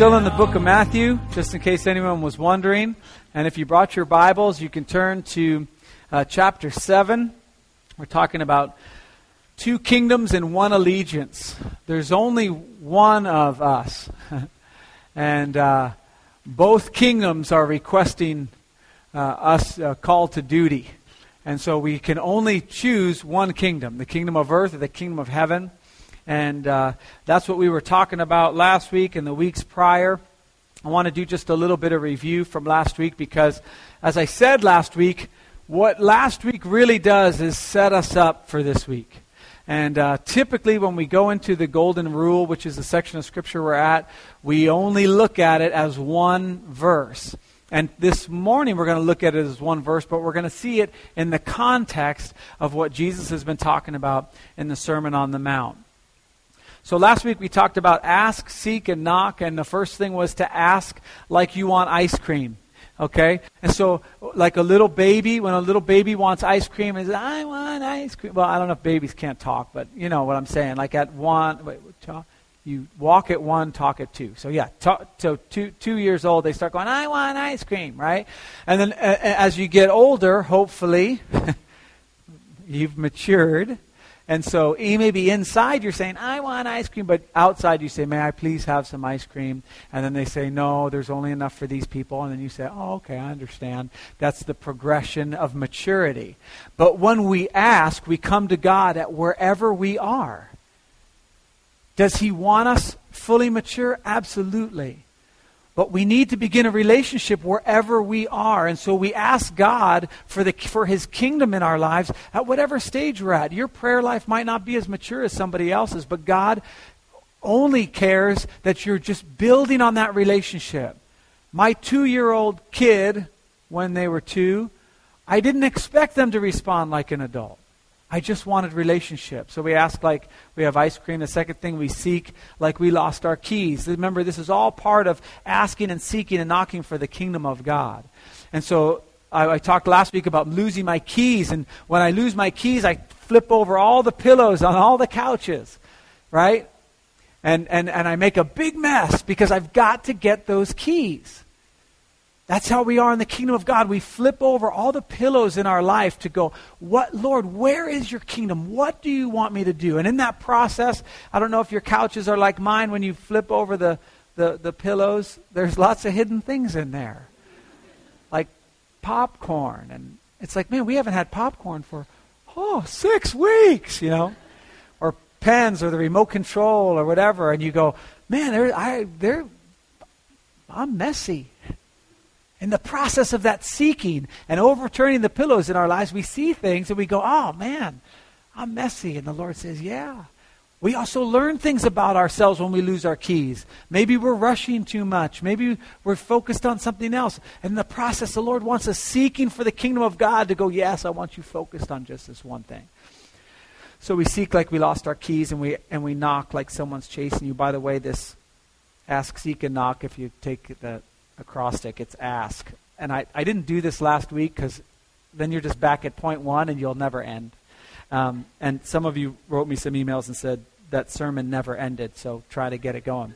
still in the book of Matthew, just in case anyone was wondering. And if you brought your Bibles, you can turn to uh, chapter 7. We're talking about two kingdoms and one allegiance. There's only one of us. and uh, both kingdoms are requesting uh, us a call to duty. And so we can only choose one kingdom the kingdom of earth or the kingdom of heaven. And uh, that's what we were talking about last week and the weeks prior. I want to do just a little bit of review from last week because, as I said last week, what last week really does is set us up for this week. And uh, typically, when we go into the Golden Rule, which is the section of Scripture we're at, we only look at it as one verse. And this morning we're going to look at it as one verse, but we're going to see it in the context of what Jesus has been talking about in the Sermon on the Mount. So last week we talked about ask, seek, and knock, and the first thing was to ask like you want ice cream. Okay? And so, like a little baby, when a little baby wants ice cream, says, I want ice cream. Well, I don't know if babies can't talk, but you know what I'm saying. Like at one, wait, talk, you walk at one, talk at two. So yeah, talk, so two two years old, they start going, I want ice cream, right? And then uh, as you get older, hopefully, you've matured. And so E maybe inside you're saying, I want ice cream, but outside you say, May I please have some ice cream? And then they say, No, there's only enough for these people. And then you say, Oh, okay, I understand. That's the progression of maturity. But when we ask, we come to God at wherever we are. Does He want us fully mature? Absolutely. But we need to begin a relationship wherever we are. And so we ask God for, the, for His kingdom in our lives at whatever stage we're at. Your prayer life might not be as mature as somebody else's, but God only cares that you're just building on that relationship. My two year old kid, when they were two, I didn't expect them to respond like an adult. I just wanted relationship. So we ask like we have ice cream. The second thing we seek like we lost our keys. Remember, this is all part of asking and seeking and knocking for the kingdom of God. And so I, I talked last week about losing my keys. And when I lose my keys, I flip over all the pillows on all the couches, right? And, and, and I make a big mess because I've got to get those keys. That's how we are in the kingdom of God. We flip over all the pillows in our life to go, What, Lord, where is your kingdom? What do you want me to do? And in that process, I don't know if your couches are like mine when you flip over the, the, the pillows, there's lots of hidden things in there. Like popcorn. And it's like, man, we haven't had popcorn for, oh, six weeks, you know? Or pens or the remote control or whatever. And you go, man, they're, I, they're, I'm messy. In the process of that seeking and overturning the pillows in our lives, we see things and we go, oh man, I'm messy. And the Lord says, yeah. We also learn things about ourselves when we lose our keys. Maybe we're rushing too much. Maybe we're focused on something else. And in the process, the Lord wants us seeking for the kingdom of God to go, yes, I want you focused on just this one thing. So we seek like we lost our keys and we, and we knock like someone's chasing you. By the way, this ask, seek, and knock, if you take the acrostic. It's ask. And I, I didn't do this last week because then you're just back at point one and you'll never end. Um, and some of you wrote me some emails and said that sermon never ended, so try to get it going.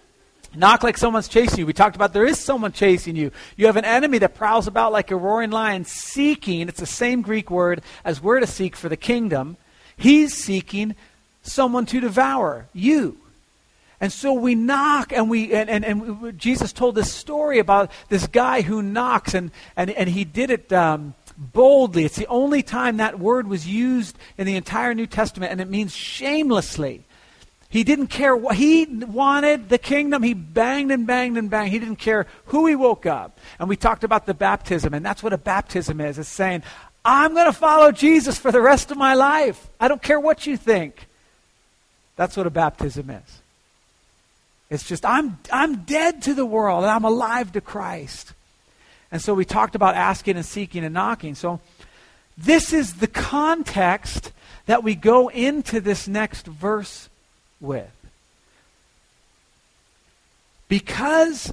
Knock like someone's chasing you. We talked about there is someone chasing you. You have an enemy that prowls about like a roaring lion, seeking. It's the same Greek word as we're to seek for the kingdom. He's seeking someone to devour you. And so we knock, and we and, and, and Jesus told this story about this guy who knocks, and and, and he did it um, boldly. It's the only time that word was used in the entire New Testament, and it means shamelessly. He didn't care what he wanted the kingdom. He banged and banged and banged. He didn't care who he woke up. And we talked about the baptism, and that's what a baptism is. It's saying, I'm going to follow Jesus for the rest of my life. I don't care what you think. That's what a baptism is. It's just, I'm, I'm dead to the world and I'm alive to Christ. And so we talked about asking and seeking and knocking. So this is the context that we go into this next verse with. Because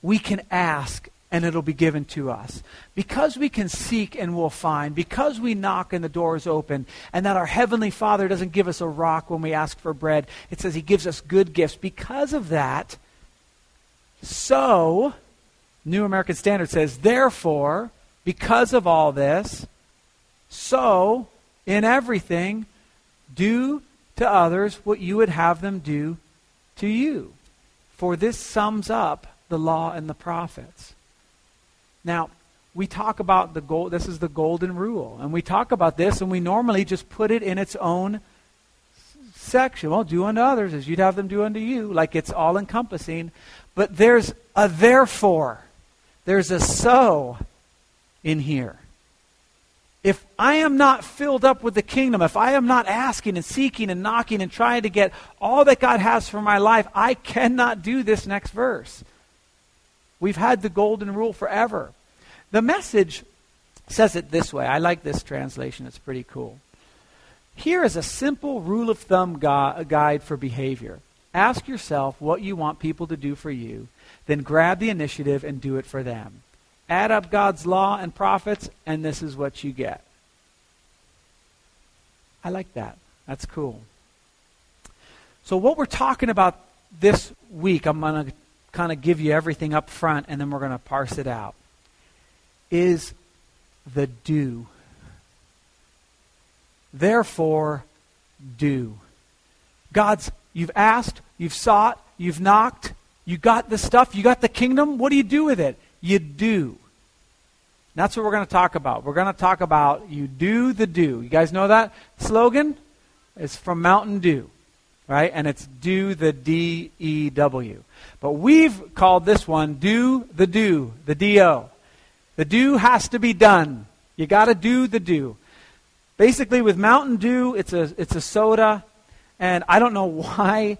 we can ask and it'll be given to us. Because we can seek and we'll find, because we knock and the door is open, and that our Heavenly Father doesn't give us a rock when we ask for bread, it says He gives us good gifts. Because of that, So, New American Standard says, therefore, because of all this, so, in everything, do to others what you would have them do to you. For this sums up the law and the prophets. Now, we talk about the gold, this is the golden rule. And we talk about this and we normally just put it in its own section. Well, do unto others as you'd have them do unto you, like it's all encompassing. But there's a therefore, there's a so in here. If I am not filled up with the kingdom, if I am not asking and seeking and knocking and trying to get all that God has for my life, I cannot do this next verse. We've had the golden rule forever. The message says it this way. I like this translation, it's pretty cool. Here is a simple rule of thumb gu- guide for behavior. Ask yourself what you want people to do for you, then grab the initiative and do it for them. Add up God's law and prophets, and this is what you get. I like that. That's cool. So, what we're talking about this week, I'm going to kind of give you everything up front, and then we're going to parse it out, is the do. Therefore, do. God's, you've asked, you've sought, you've knocked, you got the stuff, you got the kingdom. What do you do with it? You do. That's what we're going to talk about. We're going to talk about you do the do. You guys know that slogan? It's from Mountain Dew, right? And it's do the D E W. But we've called this one do the do, the D O. The do has to be done. You got to do the do. Basically, with Mountain Dew, it's a, it's a soda, and I don't know why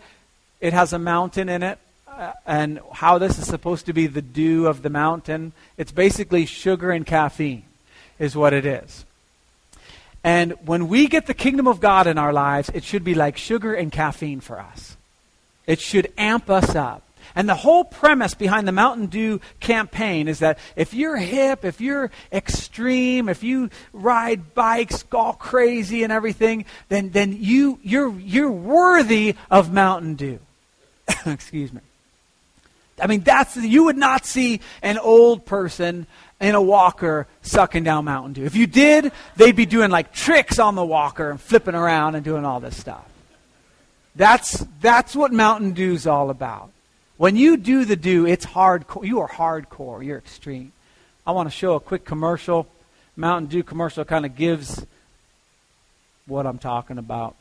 it has a mountain in it uh, and how this is supposed to be the dew of the mountain. It's basically sugar and caffeine, is what it is. And when we get the kingdom of God in our lives, it should be like sugar and caffeine for us. It should amp us up. And the whole premise behind the Mountain Dew campaign is that if you're hip, if you're extreme, if you ride bikes all crazy and everything, then, then you, you're, you're worthy of Mountain Dew. Excuse me. I mean, that's, you would not see an old person in a walker sucking down Mountain Dew. If you did, they'd be doing like tricks on the walker and flipping around and doing all this stuff. That's, that's what Mountain Dew's all about. When you do the do, it's hardcore. You are hardcore. You're extreme. I want to show a quick commercial. Mountain Dew commercial kind of gives what I'm talking about.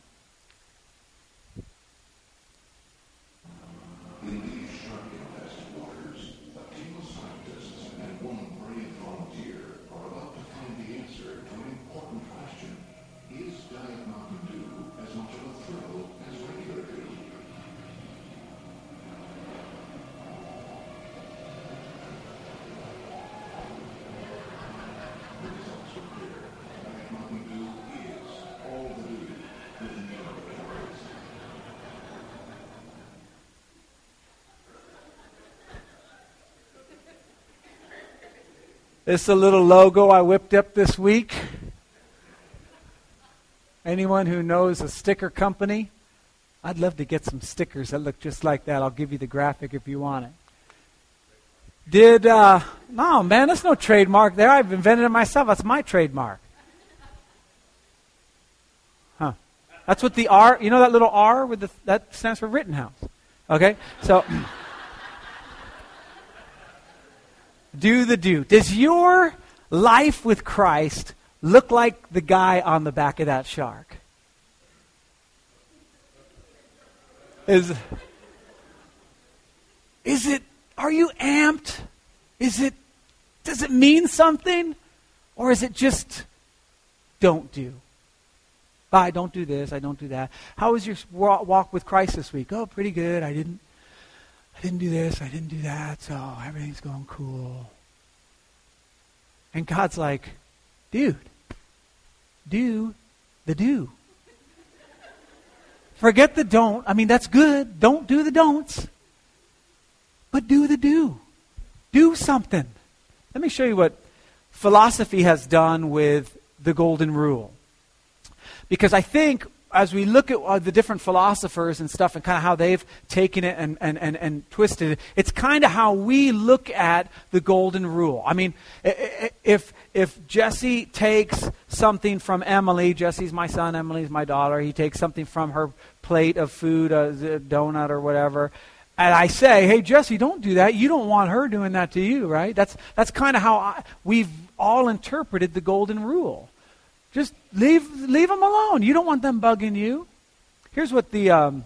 Is a little logo I whipped up this week. Anyone who knows a sticker company? I'd love to get some stickers that look just like that. I'll give you the graphic if you want it. Did, uh, no, man, that's no trademark there. I've invented it myself. That's my trademark. Huh. That's what the R, you know that little R with the, that stands for Rittenhouse. Okay? So. do the do. Does your life with Christ look like the guy on the back of that shark? Is, is it, are you amped? Is it, does it mean something? Or is it just, don't do? I don't do this, I don't do that. How was your walk with Christ this week? Oh, pretty good. I didn't I didn't do this, I didn't do that, so everything's going cool. And God's like, dude, do the do. Forget the don't. I mean, that's good. Don't do the don'ts. But do the do. Do something. Let me show you what philosophy has done with the golden rule. Because I think as we look at uh, the different philosophers and stuff and kind of how they've taken it and, and, and, and twisted it, it's kind of how we look at the golden rule. I mean, if, if Jesse takes something from Emily, Jesse's my son, Emily's my daughter, he takes something from her plate of food, a, a donut or whatever, and I say, hey, Jesse, don't do that. You don't want her doing that to you, right? That's, that's kind of how I, we've all interpreted the golden rule. Just leave, leave them alone. You don't want them bugging you. Here's what the um,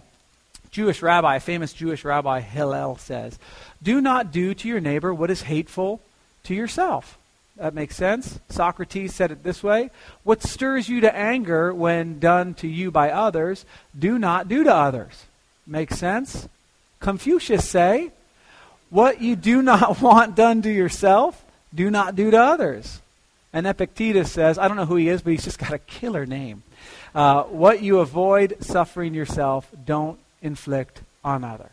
Jewish rabbi, famous Jewish rabbi Hillel says Do not do to your neighbor what is hateful to yourself. That makes sense. Socrates said it this way What stirs you to anger when done to you by others, do not do to others. Makes sense? Confucius say, What you do not want done to yourself, do not do to others. And Epictetus says, I don't know who he is, but he's just got a killer name. Uh, what you avoid suffering yourself, don't inflict on others.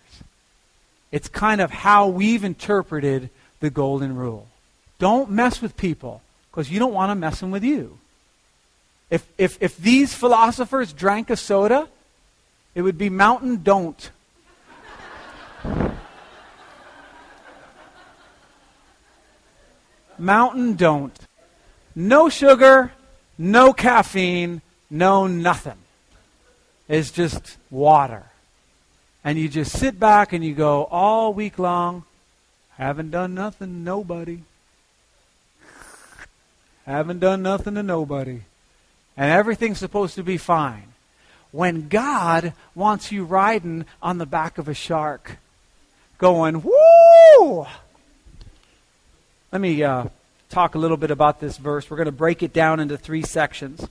It's kind of how we've interpreted the golden rule. Don't mess with people because you don't want to mess them messing with you. If, if, if these philosophers drank a soda, it would be mountain don't. mountain don't. No sugar, no caffeine, no nothing. It's just water. And you just sit back and you go all week long, haven't done nothing, nobody. haven't done nothing to nobody. And everything's supposed to be fine. When God wants you riding on the back of a shark, going, woo! Let me uh, talk a little bit about this verse. We're going to break it down into three sections.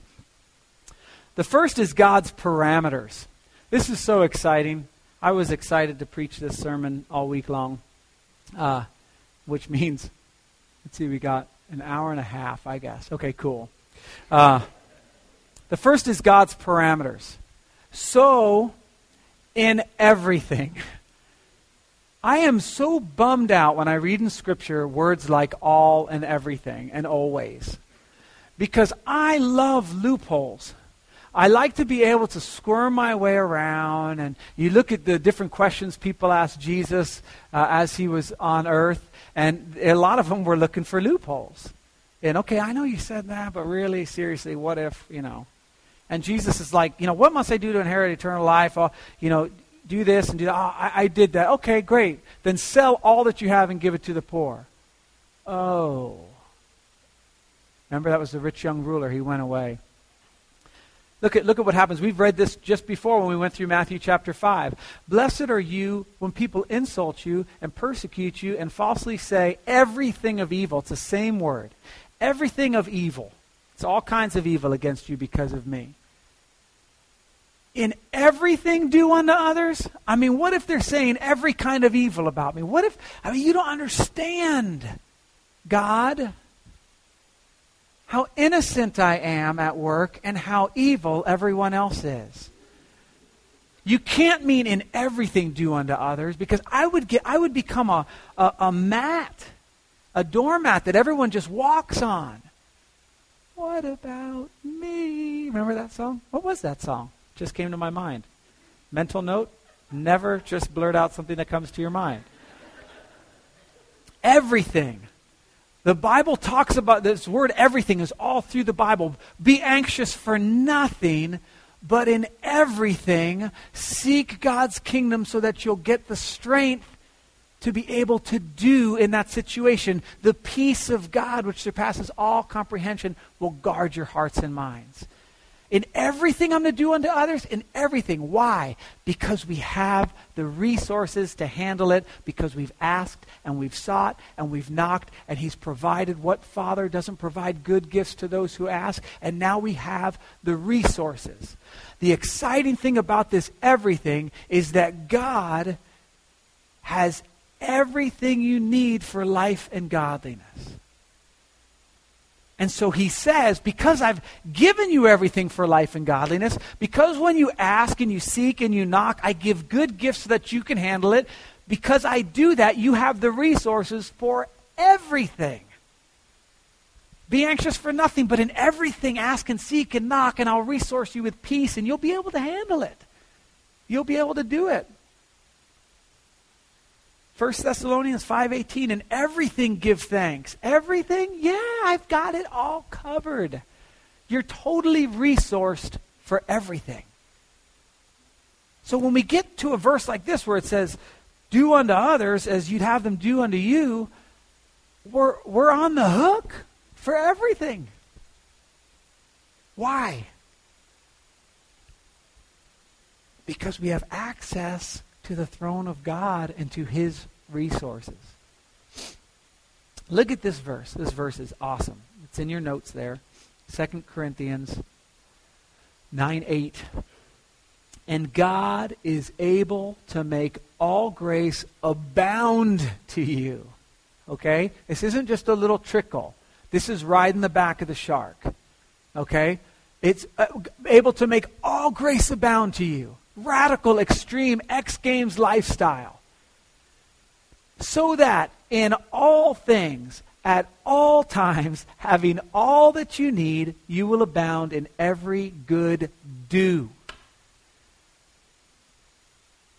The first is God's parameters. This is so exciting. I was excited to preach this sermon all week long, uh, which means, let's see, we got an hour and a half, I guess. Okay, cool. Uh, the first is God's parameters. So, in everything, I am so bummed out when I read in Scripture words like all and everything and always. Because I love loopholes. I like to be able to squirm my way around. And you look at the different questions people asked Jesus uh, as he was on earth, and a lot of them were looking for loopholes. And okay, I know you said that, but really, seriously, what if, you know? And Jesus is like, you know, what must I do to inherit eternal life? You know, do this and do that. Oh, I, I did that. Okay, great. Then sell all that you have and give it to the poor. Oh. Remember, that was the rich young ruler. He went away. Look at, look at what happens. We've read this just before when we went through Matthew chapter 5. Blessed are you when people insult you and persecute you and falsely say everything of evil. It's the same word. Everything of evil. It's all kinds of evil against you because of me in everything do unto others? I mean, what if they're saying every kind of evil about me? What if, I mean, you don't understand, God, how innocent I am at work and how evil everyone else is. You can't mean in everything do unto others because I would get I would become a, a, a mat, a doormat that everyone just walks on. What about me? Remember that song? What was that song? Just came to my mind. Mental note never just blurt out something that comes to your mind. Everything. The Bible talks about this word everything is all through the Bible. Be anxious for nothing, but in everything seek God's kingdom so that you'll get the strength to be able to do in that situation. The peace of God, which surpasses all comprehension, will guard your hearts and minds in everything I'm going to do unto others, in everything. Why? Because we have the resources to handle it, because we've asked and we've sought and we've knocked, and He's provided what Father doesn't provide good gifts to those who ask, and now we have the resources. The exciting thing about this everything is that God has everything you need for life and godliness. And so he says, because I've given you everything for life and godliness, because when you ask and you seek and you knock, I give good gifts so that you can handle it, because I do that, you have the resources for everything. Be anxious for nothing, but in everything ask and seek and knock, and I'll resource you with peace, and you'll be able to handle it. You'll be able to do it. 1 Thessalonians 5:18 and everything give thanks. Everything? Yeah, I've got it all covered. You're totally resourced for everything. So when we get to a verse like this where it says, do unto others as you'd have them do unto you, we're, we're on the hook for everything. Why? Because we have access to the throne of God and to his resources. Look at this verse. This verse is awesome. It's in your notes there. 2 Corinthians 9 8. And God is able to make all grace abound to you. Okay? This isn't just a little trickle. This is riding the back of the shark. Okay? It's uh, able to make all grace abound to you. Radical, extreme, X Games lifestyle. So that in all things, at all times, having all that you need, you will abound in every good do.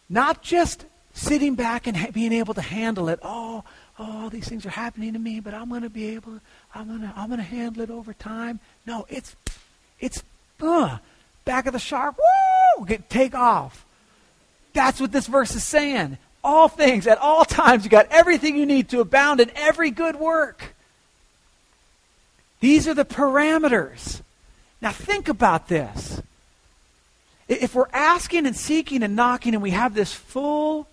Not just sitting back and ha- being able to handle it. Oh, oh, these things are happening to me, but I'm going to be able. I'm going to. I'm going to handle it over time. No, it's, it's, uh, back of the shark. Woo! Get take off. That's what this verse is saying. All things at all times, you got everything you need to abound in every good work. These are the parameters. Now think about this. If we're asking and seeking and knocking and we have this full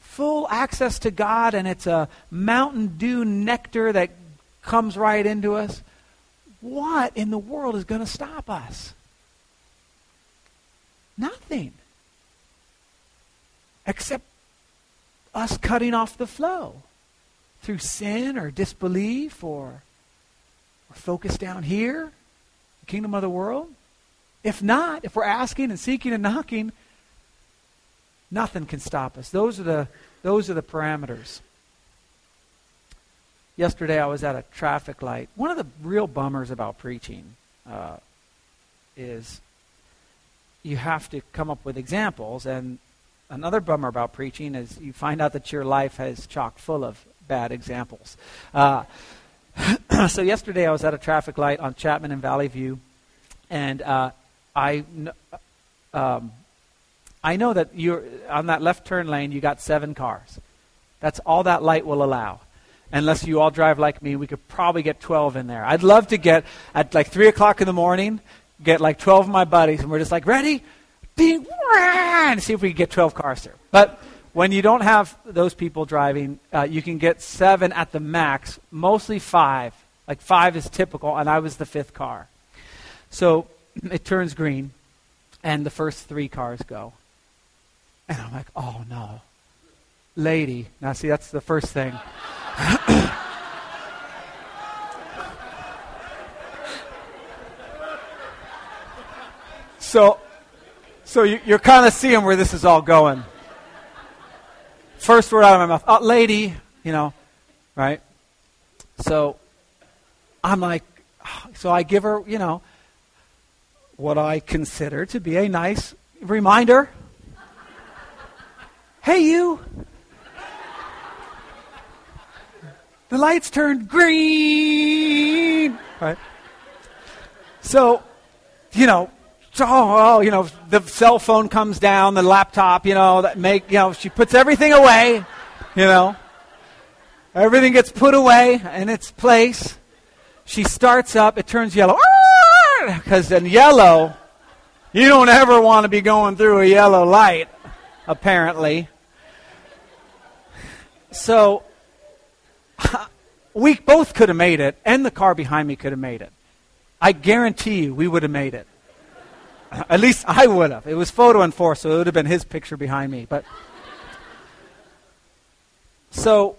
full access to God and it's a mountain dew nectar that comes right into us, what in the world is going to stop us? Nothing. Except us cutting off the flow through sin or disbelief or, or focus down here, the kingdom of the world. If not, if we're asking and seeking and knocking, nothing can stop us. Those are the, those are the parameters. Yesterday I was at a traffic light. One of the real bummers about preaching uh, is you have to come up with examples. And another bummer about preaching is you find out that your life has chock full of bad examples. Uh, so yesterday I was at a traffic light on Chapman and Valley View, and uh, I, um, I know that you're on that left turn lane. You got seven cars. That's all that light will allow. Unless you all drive like me, we could probably get 12 in there. I'd love to get at like three o'clock in the morning, get like 12 of my buddies, and we're just like ready, ding, and see if we can get 12 cars there. But when you don't have those people driving, uh, you can get seven at the max, mostly five. Like five is typical, and I was the fifth car. So it turns green, and the first three cars go. And I'm like, oh no. Lady. Now, see, that's the first thing. so, so you, are kind of seeing where this is all going. First word out of my mouth, oh, lady, you know, right? So I'm like, so I give her, you know, what I consider to be a nice reminder. Hey, you. The lights turned green. Right? So, you know, so, oh, you know, the cell phone comes down, the laptop, you know, that make, you know, she puts everything away, you know. Everything gets put away in its place. She starts up, it turns yellow because in yellow, you don't ever want to be going through a yellow light, apparently. So, we both could have made it, and the car behind me could have made it. I guarantee you we would have made it. At least I would have. It was photo enforced, so it would have been his picture behind me. But so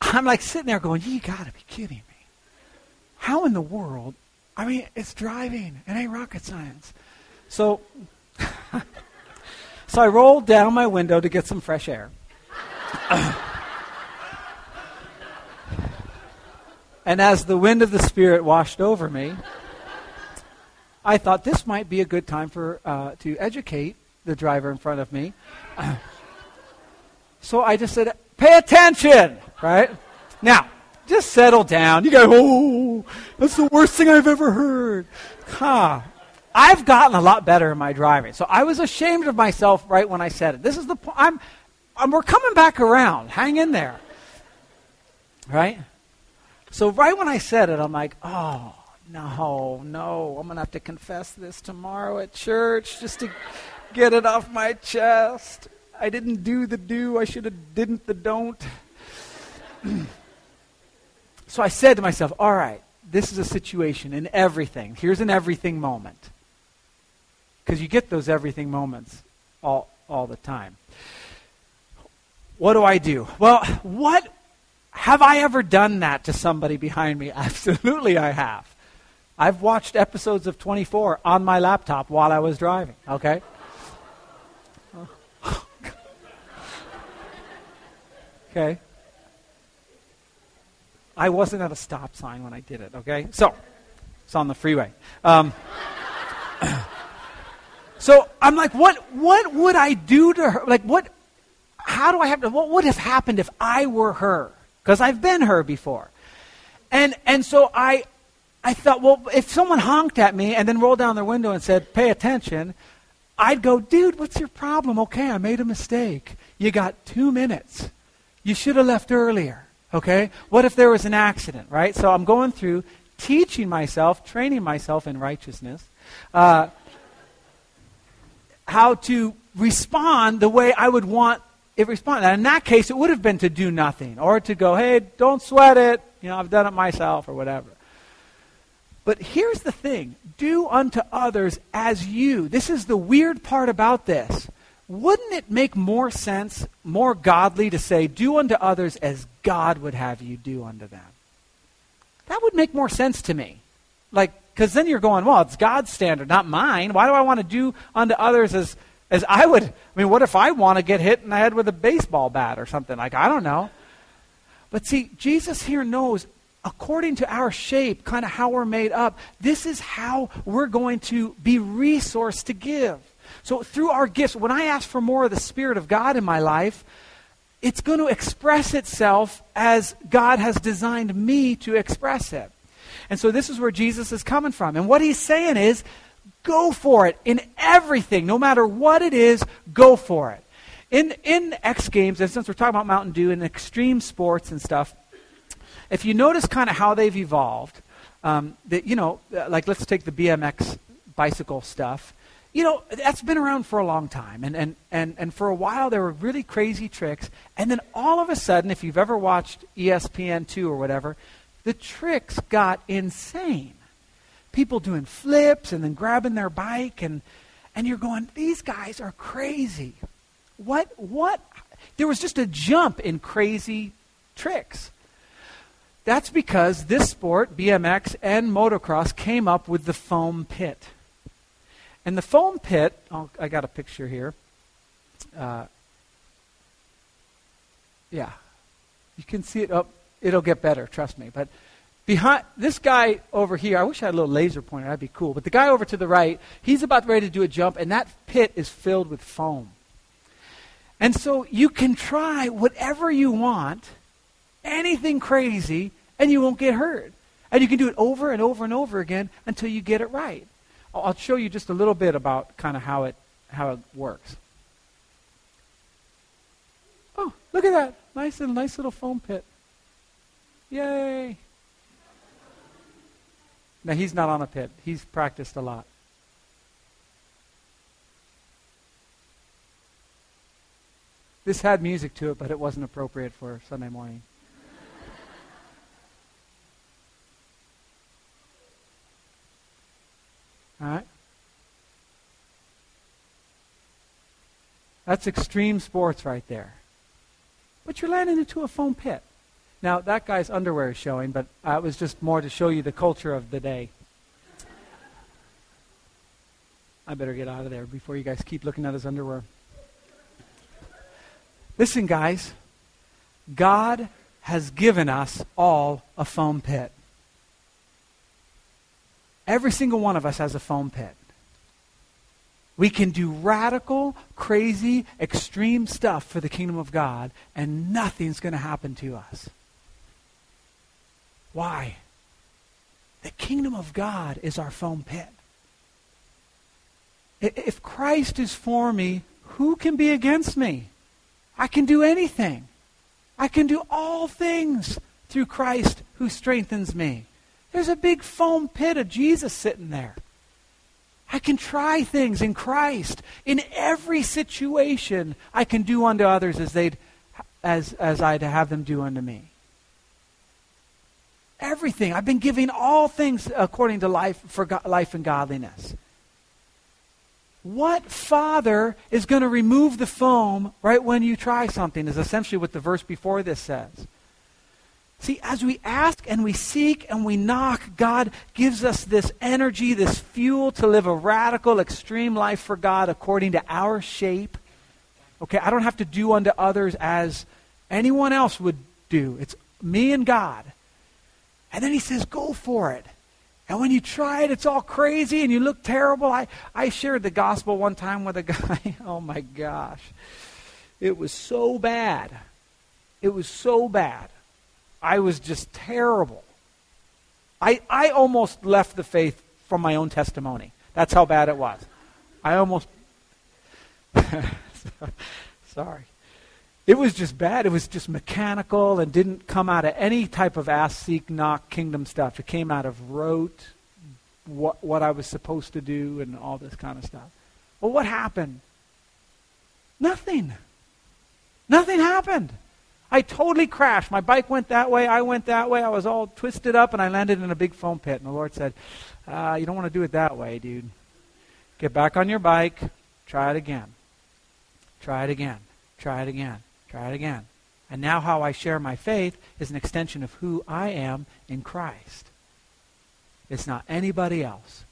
I'm like sitting there going, "You got to be kidding me! How in the world I mean, it's driving. It ain't rocket science. So, so I rolled down my window to get some fresh air. And as the wind of the Spirit washed over me, I thought this might be a good time for uh, to educate the driver in front of me. so I just said, "Pay attention!" Right now, just settle down. You go, "Oh, that's the worst thing I've ever heard." Huh. I've gotten a lot better in my driving, so I was ashamed of myself right when I said it. This is the point. I'm, I'm, we're coming back around. Hang in there. Right? So right when I said it, I'm like, oh, no, no, I'm going to have to confess this tomorrow at church just to get it off my chest. I didn't do the do, I should have didn't the don't. so I said to myself, all right, this is a situation in everything. Here's an everything moment. Because you get those everything moments all, all the time. What do I do? Well, what have I ever done that to somebody behind me? Absolutely, I have. I've watched episodes of 24 on my laptop while I was driving, okay? okay? I wasn't at a stop sign when I did it, okay? So, it's on the freeway. Um, so I'm like, what, what would I do to her? Like, what, how do I have to, what would have happened if I were her? because I've been her before. And, and so I, I thought, well, if someone honked at me and then rolled down their window and said, pay attention, I'd go, dude, what's your problem? Okay, I made a mistake. You got two minutes. You should have left earlier. Okay? What if there was an accident, right? So I'm going through teaching myself, training myself in righteousness, uh, how to respond the way I would want it responded. in that case, it would have been to do nothing or to go, hey, don't sweat it. You know, I've done it myself or whatever. But here's the thing do unto others as you. This is the weird part about this. Wouldn't it make more sense, more godly to say, do unto others as God would have you do unto them? That would make more sense to me. Like, because then you're going, well, it's God's standard, not mine. Why do I want to do unto others as as I would, I mean, what if I want to get hit in the head with a baseball bat or something? Like, I don't know. But see, Jesus here knows, according to our shape, kind of how we're made up, this is how we're going to be resourced to give. So through our gifts, when I ask for more of the Spirit of God in my life, it's going to express itself as God has designed me to express it. And so this is where Jesus is coming from. And what he's saying is, Go for it in everything, no matter what it is, go for it. In, in X Games, and since we're talking about Mountain Dew and extreme sports and stuff, if you notice kind of how they've evolved, um, that, you know, like let's take the BMX bicycle stuff. You know, that's been around for a long time. And, and, and, and for a while, there were really crazy tricks. And then all of a sudden, if you've ever watched ESPN2 or whatever, the tricks got insane people doing flips and then grabbing their bike and and you're going these guys are crazy what what there was just a jump in crazy tricks that's because this sport bmx and motocross came up with the foam pit. And the foam pit oh, i got a picture here. Uh, yeah. You can see it. Oh, it'll get better trust me. But Behind this guy over here, I wish I had a little laser pointer, that'd be cool. But the guy over to the right, he's about ready to do a jump, and that pit is filled with foam. And so you can try whatever you want, anything crazy, and you won't get hurt. And you can do it over and over and over again until you get it right. I'll show you just a little bit about kind of how it how it works. Oh, look at that. Nice and nice little foam pit. Yay. Now, he's not on a pit. He's practiced a lot. This had music to it, but it wasn't appropriate for Sunday morning. Right? That's extreme sports right there. But you're landing into a foam pit. Now, that guy's underwear is showing, but uh, it was just more to show you the culture of the day. I better get out of there before you guys keep looking at his underwear. Listen, guys. God has given us all a foam pit. Every single one of us has a foam pit. We can do radical, crazy, extreme stuff for the kingdom of God, and nothing's going to happen to us. Why? The kingdom of God is our foam pit. If Christ is for me, who can be against me? I can do anything. I can do all things through Christ who strengthens me. There's a big foam pit of Jesus sitting there. I can try things in Christ. In every situation, I can do unto others as they'd as as I'd have them do unto me. Everything. I've been giving all things according to life for go- life and godliness. What father is going to remove the foam right when you try something is essentially what the verse before this says. See, as we ask and we seek and we knock, God gives us this energy, this fuel to live a radical, extreme life for God according to our shape. Okay, I don't have to do unto others as anyone else would do. It's me and God. And then he says, go for it. And when you try it, it's all crazy and you look terrible. I, I shared the gospel one time with a guy. oh my gosh. It was so bad. It was so bad. I was just terrible. I, I almost left the faith from my own testimony. That's how bad it was. I almost. Sorry. It was just bad. It was just mechanical and didn't come out of any type of ask, seek, knock, kingdom stuff. It came out of rote, what, what I was supposed to do, and all this kind of stuff. Well, what happened? Nothing. Nothing happened. I totally crashed. My bike went that way. I went that way. I was all twisted up, and I landed in a big foam pit. And the Lord said, uh, You don't want to do it that way, dude. Get back on your bike. Try it again. Try it again. Try it again. Try it again. And now, how I share my faith is an extension of who I am in Christ. It's not anybody else.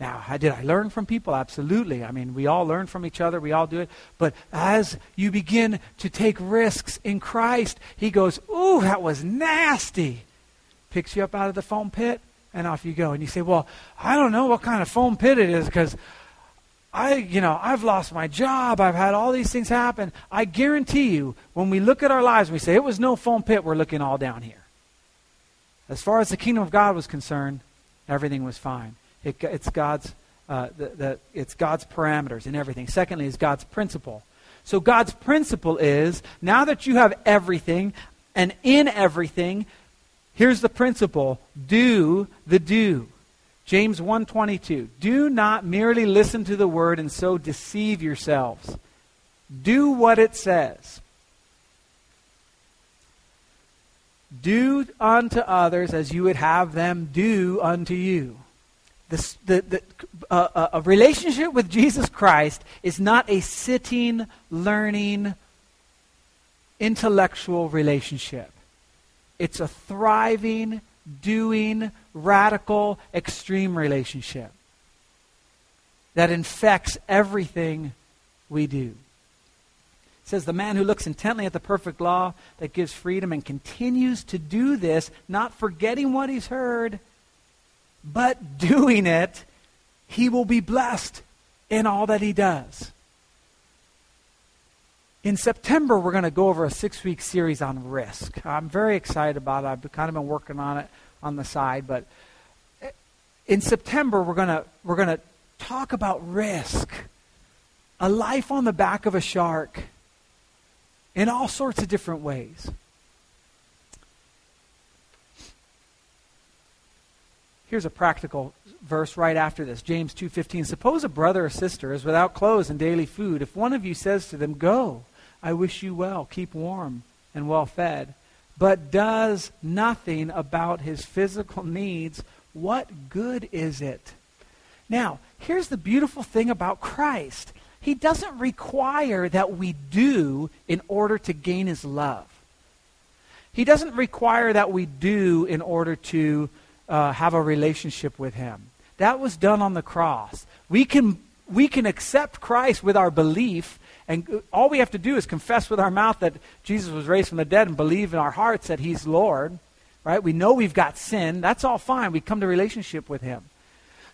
Now, did I learn from people? Absolutely. I mean, we all learn from each other. We all do it. But as you begin to take risks in Christ, He goes, Ooh, that was nasty. Picks you up out of the foam pit, and off you go. And you say, Well, I don't know what kind of foam pit it is because I, you know, I've lost my job. I've had all these things happen. I guarantee you, when we look at our lives, we say, It was no foam pit. We're looking all down here. As far as the kingdom of God was concerned, everything was fine. It, it's God's uh, the, the, it's God's parameters and everything. Secondly, is God's principle. So God's principle is now that you have everything and in everything, here's the principle: do the do. James 1:22. Do not merely listen to the word and so deceive yourselves. Do what it says. Do unto others as you would have them do unto you the, the, the, uh, uh, a relationship with Jesus Christ is not a sitting, learning, intellectual relationship. It's a thriving, doing, radical, extreme relationship that infects everything we do. It says, The man who looks intently at the perfect law that gives freedom and continues to do this, not forgetting what he's heard but doing it, he will be blessed in all that he does. In September, we're going to go over a six week series on risk. I'm very excited about it. I've kind of been working on it on the side, but eh, in September, we're going to, we're going to talk about risk. A life on the back of a shark in all sorts of different ways. Here's a practical verse right after this. James 2:15. Suppose a brother or sister is without clothes and daily food. If one of you says to them, "Go, I wish you well, keep warm and well fed," but does nothing about his physical needs, what good is it? Now, here's the beautiful thing about Christ. He doesn't require that we do in order to gain his love. He doesn't require that we do in order to uh, have a relationship with Him. That was done on the cross. We can, we can accept Christ with our belief, and all we have to do is confess with our mouth that Jesus was raised from the dead and believe in our hearts that He's Lord. right? We know we've got sin. That's all fine. We come to relationship with Him.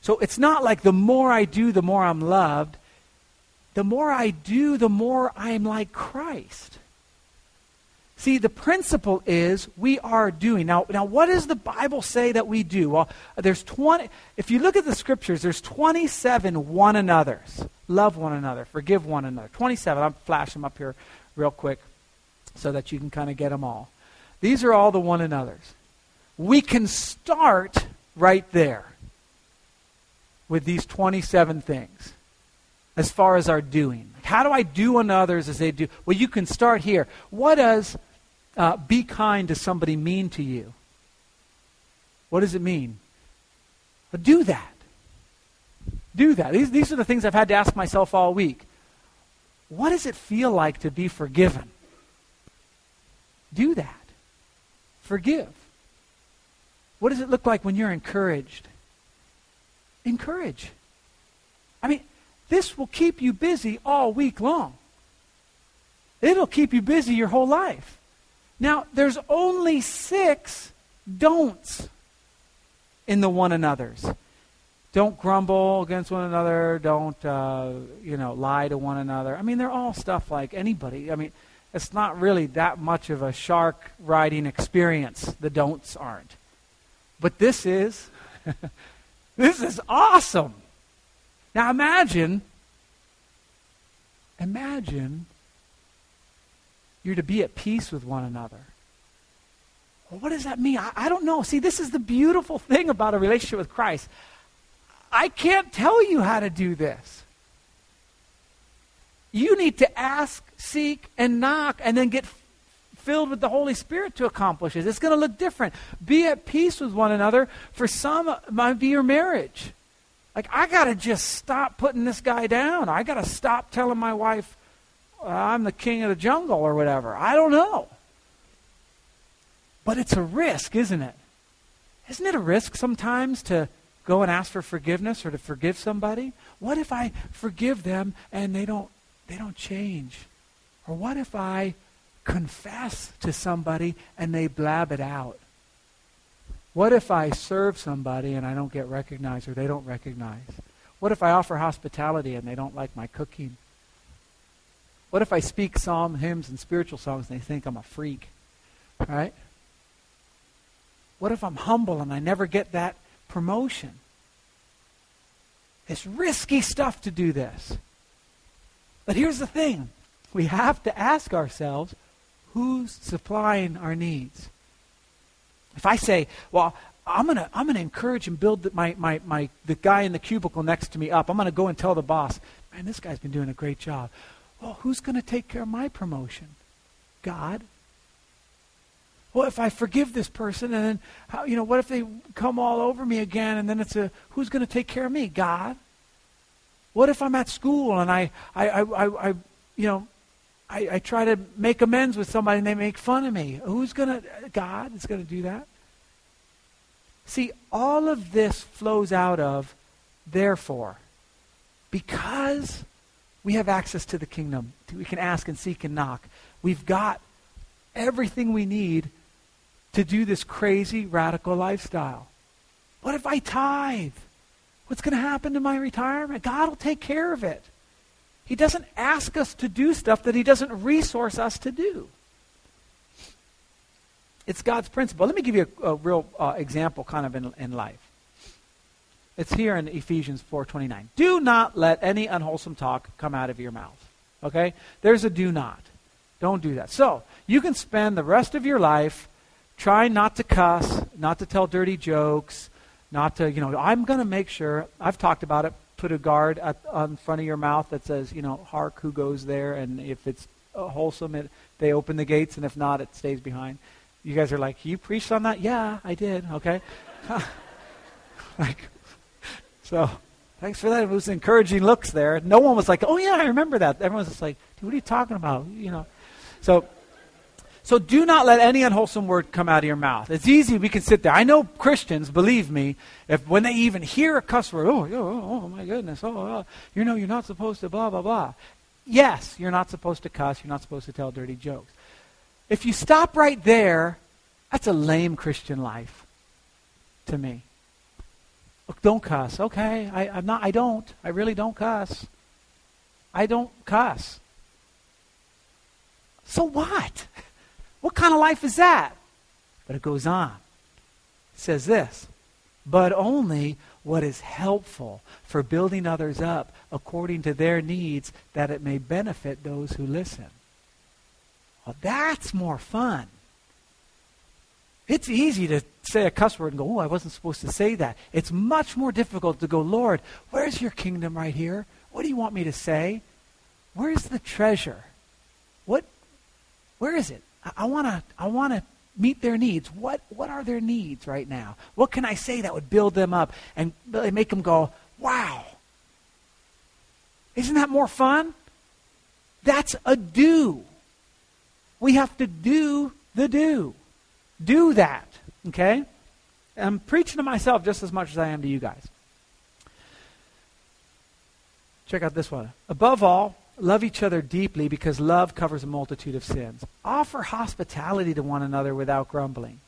So it's not like the more I do, the more I'm loved. The more I do, the more I'm like Christ. See, the principle is we are doing. Now, now what does the Bible say that we do? Well, there's 20, if you look at the scriptures, there's 27 one another's. Love one another, forgive one another. 27. I'll flash them up here real quick so that you can kind of get them all. These are all the one another's. We can start right there with these 27 things as far as our doing. How do I do unto others as they do? Well, you can start here. What does uh, be kind to somebody mean to you? What does it mean? But do that. Do that. These, these are the things I've had to ask myself all week. What does it feel like to be forgiven? Do that. Forgive. What does it look like when you're encouraged? Encourage. I mean, this will keep you busy all week long. It'll keep you busy your whole life. Now, there's only six don'ts in the one another's. Don't grumble against one another. Don't, uh, you know, lie to one another. I mean, they're all stuff like anybody. I mean, it's not really that much of a shark riding experience. The don'ts aren't. But this is. this is awesome. Now imagine, imagine you're to be at peace with one another. Well, what does that mean? I, I don't know. See, this is the beautiful thing about a relationship with Christ. I can't tell you how to do this. You need to ask, seek, and knock, and then get filled with the Holy Spirit to accomplish it. It's going to look different. Be at peace with one another. For some, it might be your marriage. Like, I got to just stop putting this guy down. I got to stop telling my wife uh, I'm the king of the jungle or whatever. I don't know. But it's a risk, isn't it? Isn't it a risk sometimes to go and ask for forgiveness or to forgive somebody? What if I forgive them and they don't they don't change? Or what if I confess to somebody and they blab it out? What if I serve somebody and I don't get recognized or they don't recognize? What if I offer hospitality and they don't like my cooking? What if I speak psalm hymns and spiritual songs and they think I'm a freak? Right? What if I'm humble and I never get that promotion? It's risky stuff to do this. But here's the thing we have to ask ourselves who's supplying our needs? If I say, well, I'm gonna I'm gonna encourage and build the, my, my, my the guy in the cubicle next to me up. I'm gonna go and tell the boss, man, this guy's been doing a great job. Well, who's going to take care of my promotion? God. Well, if I forgive this person and then, how, you know, what if they come all over me again and then it's a, who's going to take care of me? God. What if I'm at school and I, I, I, I, I you know, I, I try to make amends with somebody and they make fun of me? Who's going to, God is going to do that? See, all of this flows out of, therefore, because we have access to the kingdom. We can ask and seek and knock. We've got everything we need to do this crazy, radical lifestyle. What if I tithe? What's going to happen to my retirement? God will take care of it. He doesn't ask us to do stuff that He doesn't resource us to do. It's God's principle. Let me give you a, a real uh, example kind of in, in life. It's here in Ephesians 4:29. Do not let any unwholesome talk come out of your mouth. Okay? There's a do not. Don't do that. So, you can spend the rest of your life trying not to cuss, not to tell dirty jokes, not to, you know, I'm going to make sure, I've talked about it, put a guard at, on front of your mouth that says, you know, hark, who goes there? And if it's uh, wholesome, it, they open the gates, and if not, it stays behind. You guys are like, you preached on that? Yeah, I did. Okay. like, so thanks for that. It was encouraging looks there. No one was like, oh, yeah, I remember that. Everyone was just like, dude, what are you talking about? You know. So, so do not let any unwholesome word come out of your mouth. It's easy. We can sit there. I know Christians, believe me, if when they even hear a cuss word, oh, oh, oh my goodness, oh, oh, you know, you're not supposed to blah, blah, blah. Yes, you're not supposed to cuss. You're not supposed to tell dirty jokes. If you stop right there, That's a lame Christian life to me. Don't cuss. Okay, I, I'm not. I don't. I really don't cuss. I don't cuss. So what? What kind of life is that? But it goes on. It says this, but only what is helpful for building others up according to their needs that it may benefit those who listen. Well, that's more fun. It's easy to say a cuss word and go, oh, I wasn't supposed to say that. It's much more difficult to go, Lord, where's your kingdom right here? What do you want me to say? Where's the treasure? What, where is it? I want to, I want to meet their needs. What, what are their needs right now? What can I say that would build them up and make them go, wow. Isn't that more fun? That's a do. We have to do the do. Do that. Okay? I'm preaching to myself just as much as I am to you guys. Check out this one. Above all, love each other deeply because love covers a multitude of sins. Offer hospitality to one another without grumbling.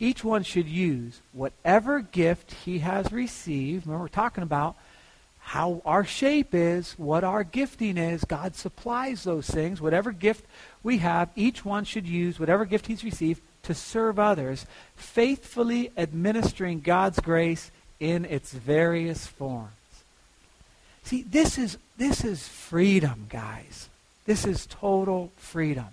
Each one should use whatever gift he has received. Remember, we're talking about how our shape is, what our gifting is. God supplies those things. Whatever gift we have, each one should use whatever gift he's received to serve others, faithfully administering God's grace in its various forms. See, this is, this is freedom, guys. This is total freedom.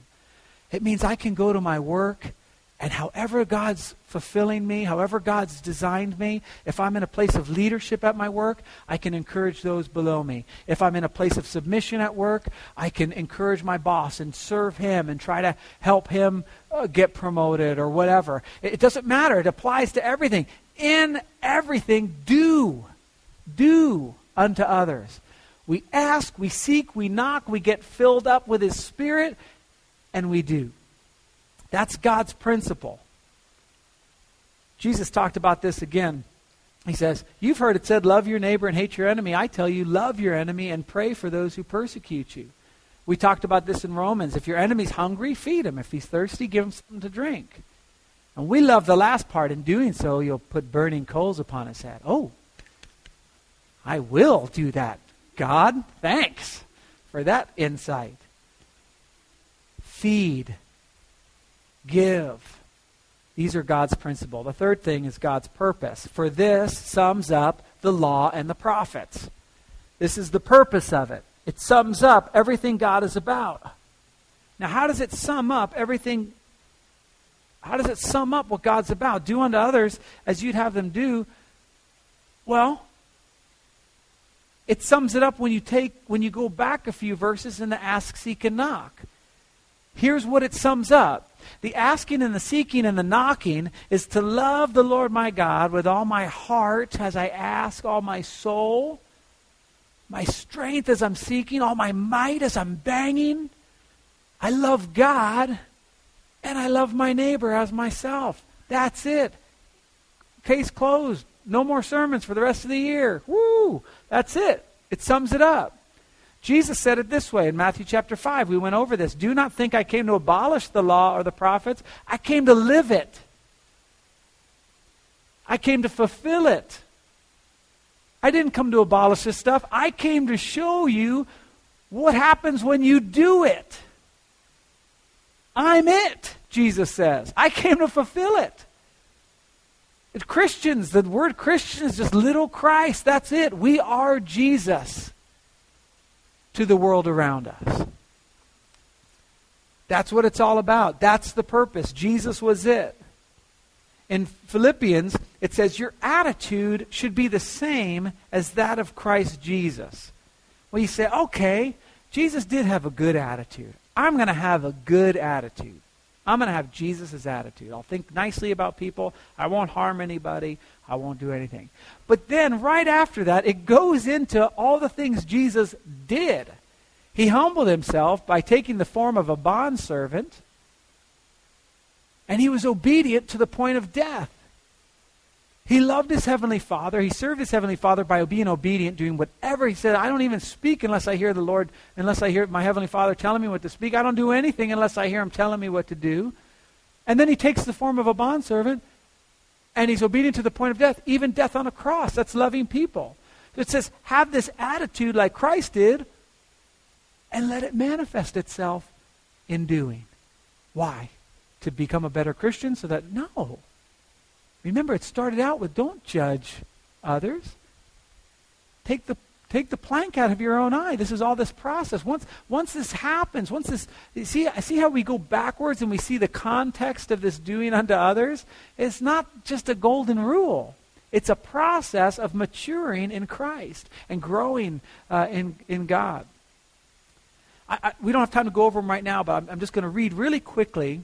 It means I can go to my work and however God's fulfilling me, however God's designed me, if I'm in a place of leadership at my work, I can encourage those below me. If I'm in a place of submission at work, I can encourage my boss and serve him and try to help him uh, get promoted or whatever. It, it doesn't matter. It applies to everything. In everything, do. Do unto others. We ask, we seek, we knock, we get filled up with His Spirit, and we do. That's God's principle. Jesus talked about this again. He says, You've heard it said, love your neighbor and hate your enemy. I tell you, love your enemy and pray for those who persecute you. We talked about this in Romans. If your enemy's hungry, feed him. If he's thirsty, give him something to drink. And we love the last part. In doing so, you'll put burning coals upon his head. Oh, I will do that. God, thanks for that insight. Feed give. These are God's principle. The third thing is God's purpose. For this sums up the law and the prophets. This is the purpose of it. It sums up everything God is about. Now, how does it sum up everything? How does it sum up what God's about? Do unto others as you'd have them do. Well, it sums it up when you take when you go back a few verses in the ask, seek, and knock. Here's what it sums up. The asking and the seeking and the knocking is to love the Lord my God with all my heart as I ask, all my soul, my strength as I'm seeking, all my might as I'm banging. I love God and I love my neighbor as myself. That's it. Case closed. No more sermons for the rest of the year. Woo! That's it. It sums it up. Jesus said it this way in Matthew chapter 5. We went over this. Do not think I came to abolish the law or the prophets. I came to live it. I came to fulfill it. I didn't come to abolish this stuff. I came to show you what happens when you do it. I'm it, Jesus says. I came to fulfill it. Christians, the word Christian is just little Christ. That's it. We are Jesus to the world around us. That's what it's all about. That's the purpose. Jesus was it. In Philippians, it says, Your attitude should be the same as that of Christ Jesus. Well, you say, okay, Jesus did have a good attitude. I'm going to have a good attitude. I'm going to have Jesus' attitude. I'll think nicely about people. I won't harm anybody. I won't do anything. But then, right after that, it goes into all the things Jesus did. He humbled himself by taking the form of a bondservant, and he was obedient to the point of death. He loved his heavenly Father. He served his heavenly Father by being obedient, doing whatever he said. I don't even speak unless I hear the Lord, unless I hear my heavenly Father telling me what to speak. I don't do anything unless I hear him telling me what to do. And then he takes the form of a bondservant and he's obedient to the point of death, even death on a cross. That's loving people. It says, have this attitude like Christ did and let it manifest itself in doing. Why? To become a better Christian so that, no. Remember, it started out with don't judge others. Take the take the plank out of your own eye. This is all this process. Once, once this happens, once this, see, see how we go backwards and we see the context of this doing unto others? It's not just a golden rule. It's a process of maturing in Christ and growing uh, in, in God. I, I, we don't have time to go over them right now, but I'm, I'm just going to read really quickly.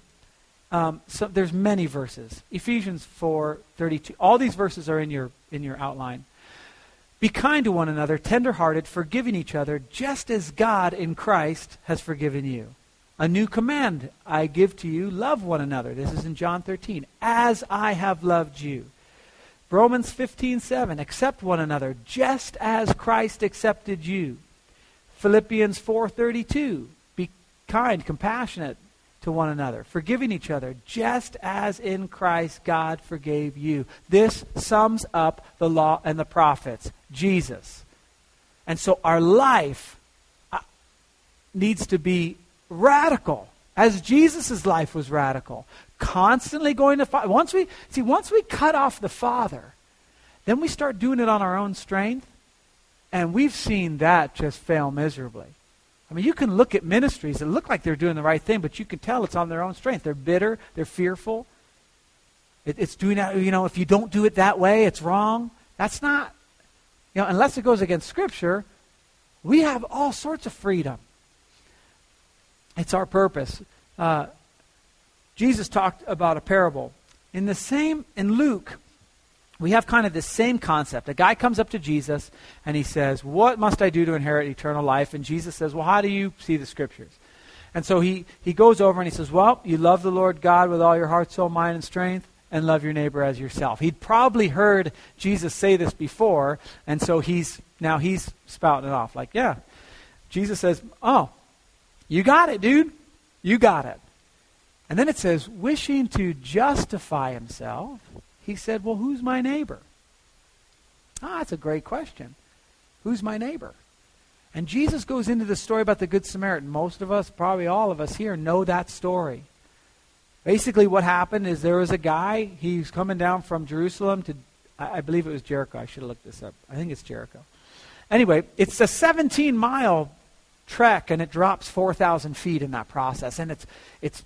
Um, so there's many verses. Ephesians 4, 32. All these verses are in your, in your outline. Be kind to one another, tenderhearted, forgiving each other, just as God in Christ has forgiven you. A new command I give to you love one another. This is in John 13. As I have loved you. Romans 15:7 accept one another just as Christ accepted you. Philippians 4:32 be kind, compassionate, to one another, forgiving each other, just as in Christ God forgave you. This sums up the law and the prophets, Jesus. And so our life uh, needs to be radical, as Jesus' life was radical. Constantly going to Father. Once we see, once we cut off the Father, then we start doing it on our own strength, and we've seen that just fail miserably. I mean, you can look at ministries that look like they're doing the right thing, but you can tell it's on their own strength. They're bitter, they're fearful. It, it's doing that, you know, if you don't do it that way, it's wrong. That's not, you know, unless it goes against Scripture, we have all sorts of freedom. It's our purpose. Uh, Jesus talked about a parable. In the same, in Luke, we have kind of the same concept. A guy comes up to Jesus and he says, What must I do to inherit eternal life? And Jesus says, Well, how do you see the scriptures? And so he, he goes over and he says, Well, you love the Lord God with all your heart, soul, mind, and strength, and love your neighbor as yourself. He'd probably heard Jesus say this before, and so he's now he's spouting it off like, Yeah. Jesus says, Oh, you got it, dude. You got it. And then it says, wishing to justify himself he said, Well, who's my neighbor? Ah, that's a great question. Who's my neighbor? And Jesus goes into the story about the Good Samaritan. Most of us, probably all of us here, know that story. Basically, what happened is there was a guy, he's coming down from Jerusalem to, I, I believe it was Jericho. I should have looked this up. I think it's Jericho. Anyway, it's a 17 mile trek and it drops 4,000 feet in that process. And it's, it's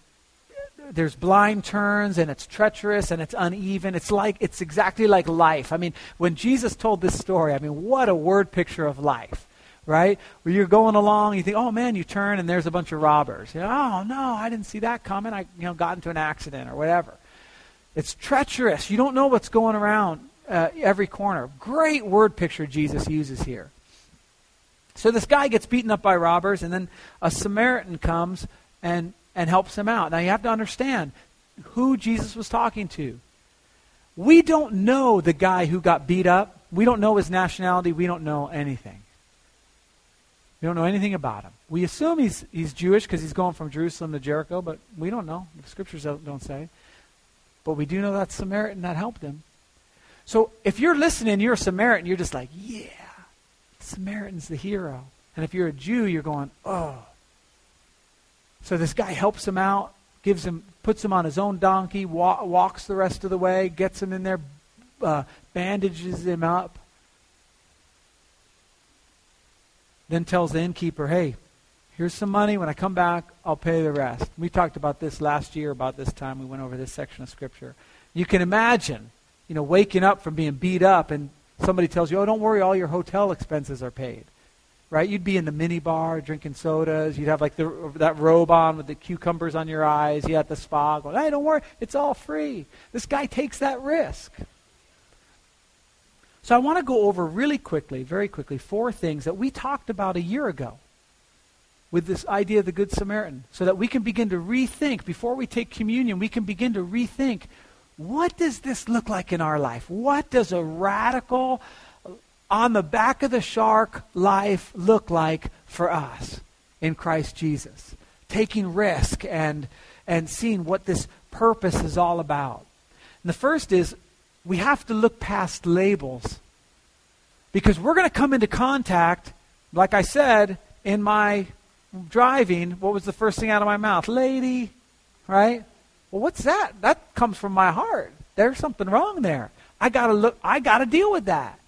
there's blind turns and it's treacherous and it's uneven. It's like it's exactly like life. I mean, when Jesus told this story, I mean, what a word picture of life, right? Where you're going along, you think, oh man, you turn and there's a bunch of robbers. You know, oh no, I didn't see that coming. I you know got into an accident or whatever. It's treacherous. You don't know what's going around uh, every corner. Great word picture Jesus uses here. So this guy gets beaten up by robbers, and then a Samaritan comes and and helps him out. Now you have to understand who Jesus was talking to. We don't know the guy who got beat up. We don't know his nationality. We don't know anything. We don't know anything about him. We assume he's, he's Jewish because he's going from Jerusalem to Jericho, but we don't know. The scriptures don't, don't say. But we do know that Samaritan that helped him. So if you're listening, you're a Samaritan, you're just like, yeah, Samaritan's the hero. And if you're a Jew, you're going, oh, so this guy helps him out, gives him, puts him on his own donkey, wa- walks the rest of the way, gets him in there, uh, bandages him up. Then tells the innkeeper, "Hey, here's some money. When I come back, I'll pay the rest." We talked about this last year. About this time, we went over this section of scripture. You can imagine, you know, waking up from being beat up, and somebody tells you, "Oh, don't worry, all your hotel expenses are paid." Right? You'd be in the mini bar drinking sodas. You'd have like the, that robe on with the cucumbers on your eyes. You had the spa going, hey, don't worry, it's all free. This guy takes that risk. So I want to go over really quickly, very quickly, four things that we talked about a year ago with this idea of the Good Samaritan so that we can begin to rethink, before we take communion, we can begin to rethink what does this look like in our life? What does a radical, on the back of the shark life look like for us in Christ Jesus? Taking risk and, and seeing what this purpose is all about. And the first is we have to look past labels. Because we're going to come into contact, like I said, in my driving, what was the first thing out of my mouth? Lady, right? Well, what's that? That comes from my heart. There's something wrong there. I got to look I got to deal with that.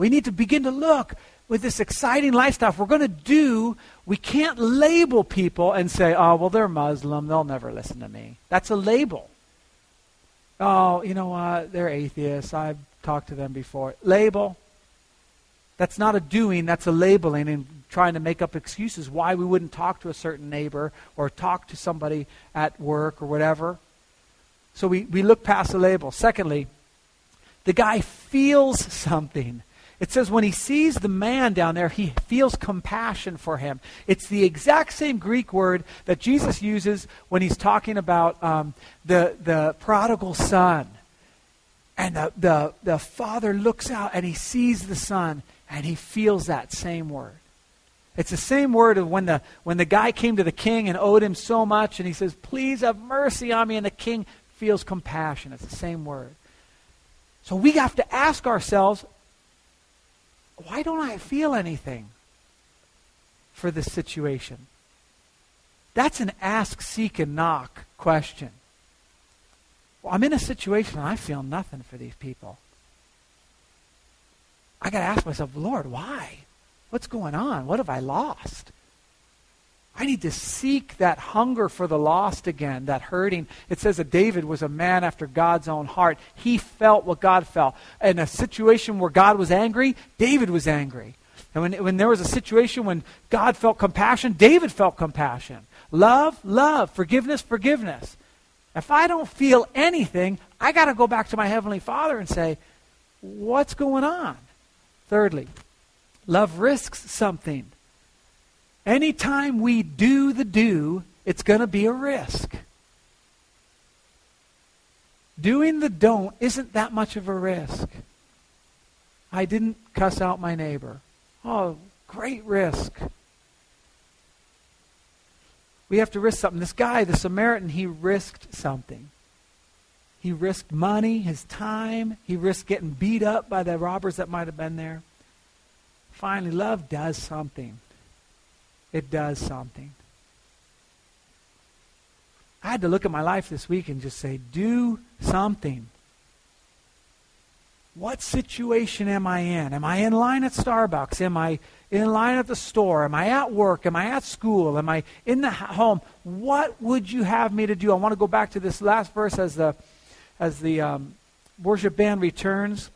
We need to begin to look with this exciting lifestyle. If we're going to do, we can't label people and say, "Oh, well they're Muslim, they'll never listen to me." That's a label. Oh, you know what? They're atheists. I've talked to them before. Label. That's not a doing, that's a labeling and trying to make up excuses why we wouldn't talk to a certain neighbor or talk to somebody at work or whatever. So we, we look past the label. Secondly, the guy feels something. It says when he sees the man down there, he feels compassion for him. It's the exact same Greek word that Jesus uses when he's talking about um, the, the prodigal son. And the, the, the father looks out and he sees the son and he feels that same word. It's the same word of when the, when the guy came to the king and owed him so much and he says, Please have mercy on me. And the king feels compassion. It's the same word. So we have to ask ourselves, why don't I feel anything for this situation? That's an ask, seek, and knock question. Well, I'm in a situation and I feel nothing for these people. I got to ask myself, Lord, why? What's going on? What have I lost? I need to seek that hunger for the lost again, that hurting. It says that David was a man after God's own heart. He felt what God felt. In a situation where God was angry, David was angry. And when, when there was a situation when God felt compassion, David felt compassion. Love, love. Forgiveness, forgiveness. If I don't feel anything, I got to go back to my Heavenly Father and say, What's going on? Thirdly, love risks something. Anytime we do the do, it's going to be a risk. Doing the don't isn't that much of a risk. I didn't cuss out my neighbor. Oh, great risk. We have to risk something. This guy, the Samaritan, he risked something. He risked money, his time. He risked getting beat up by the robbers that might have been there. Finally, love does something. It does something. I had to look at my life this week and just say, do something. What situation am I in? Am I in line at Starbucks? Am I in line at the store? Am I at work? Am I at school? Am I in the home? What would you have me to do? I want to go back to this last verse as the as the um, worship band returns.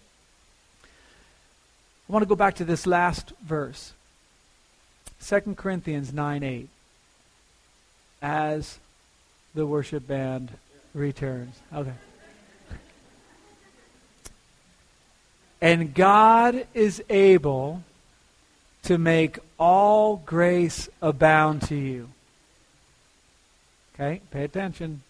I want to go back to this last verse. 2 Corinthians 9 8. As the worship band returns. Okay. And God is able to make all grace abound to you. Okay, pay attention.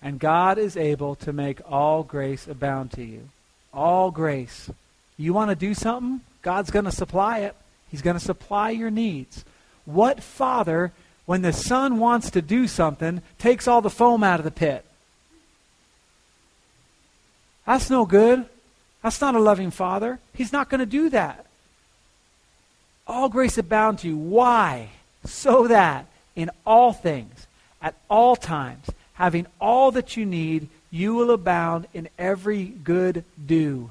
And God is able to make all grace abound to you. All grace. You want to do something? God's going to supply it. He's going to supply your needs. What father, when the son wants to do something, takes all the foam out of the pit? That's no good. That's not a loving father. He's not going to do that. All grace abound to you. Why? So that in all things, at all times, having all that you need, you will abound in every good do.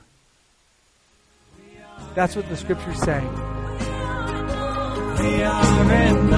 That's what the scripture's saying. We are in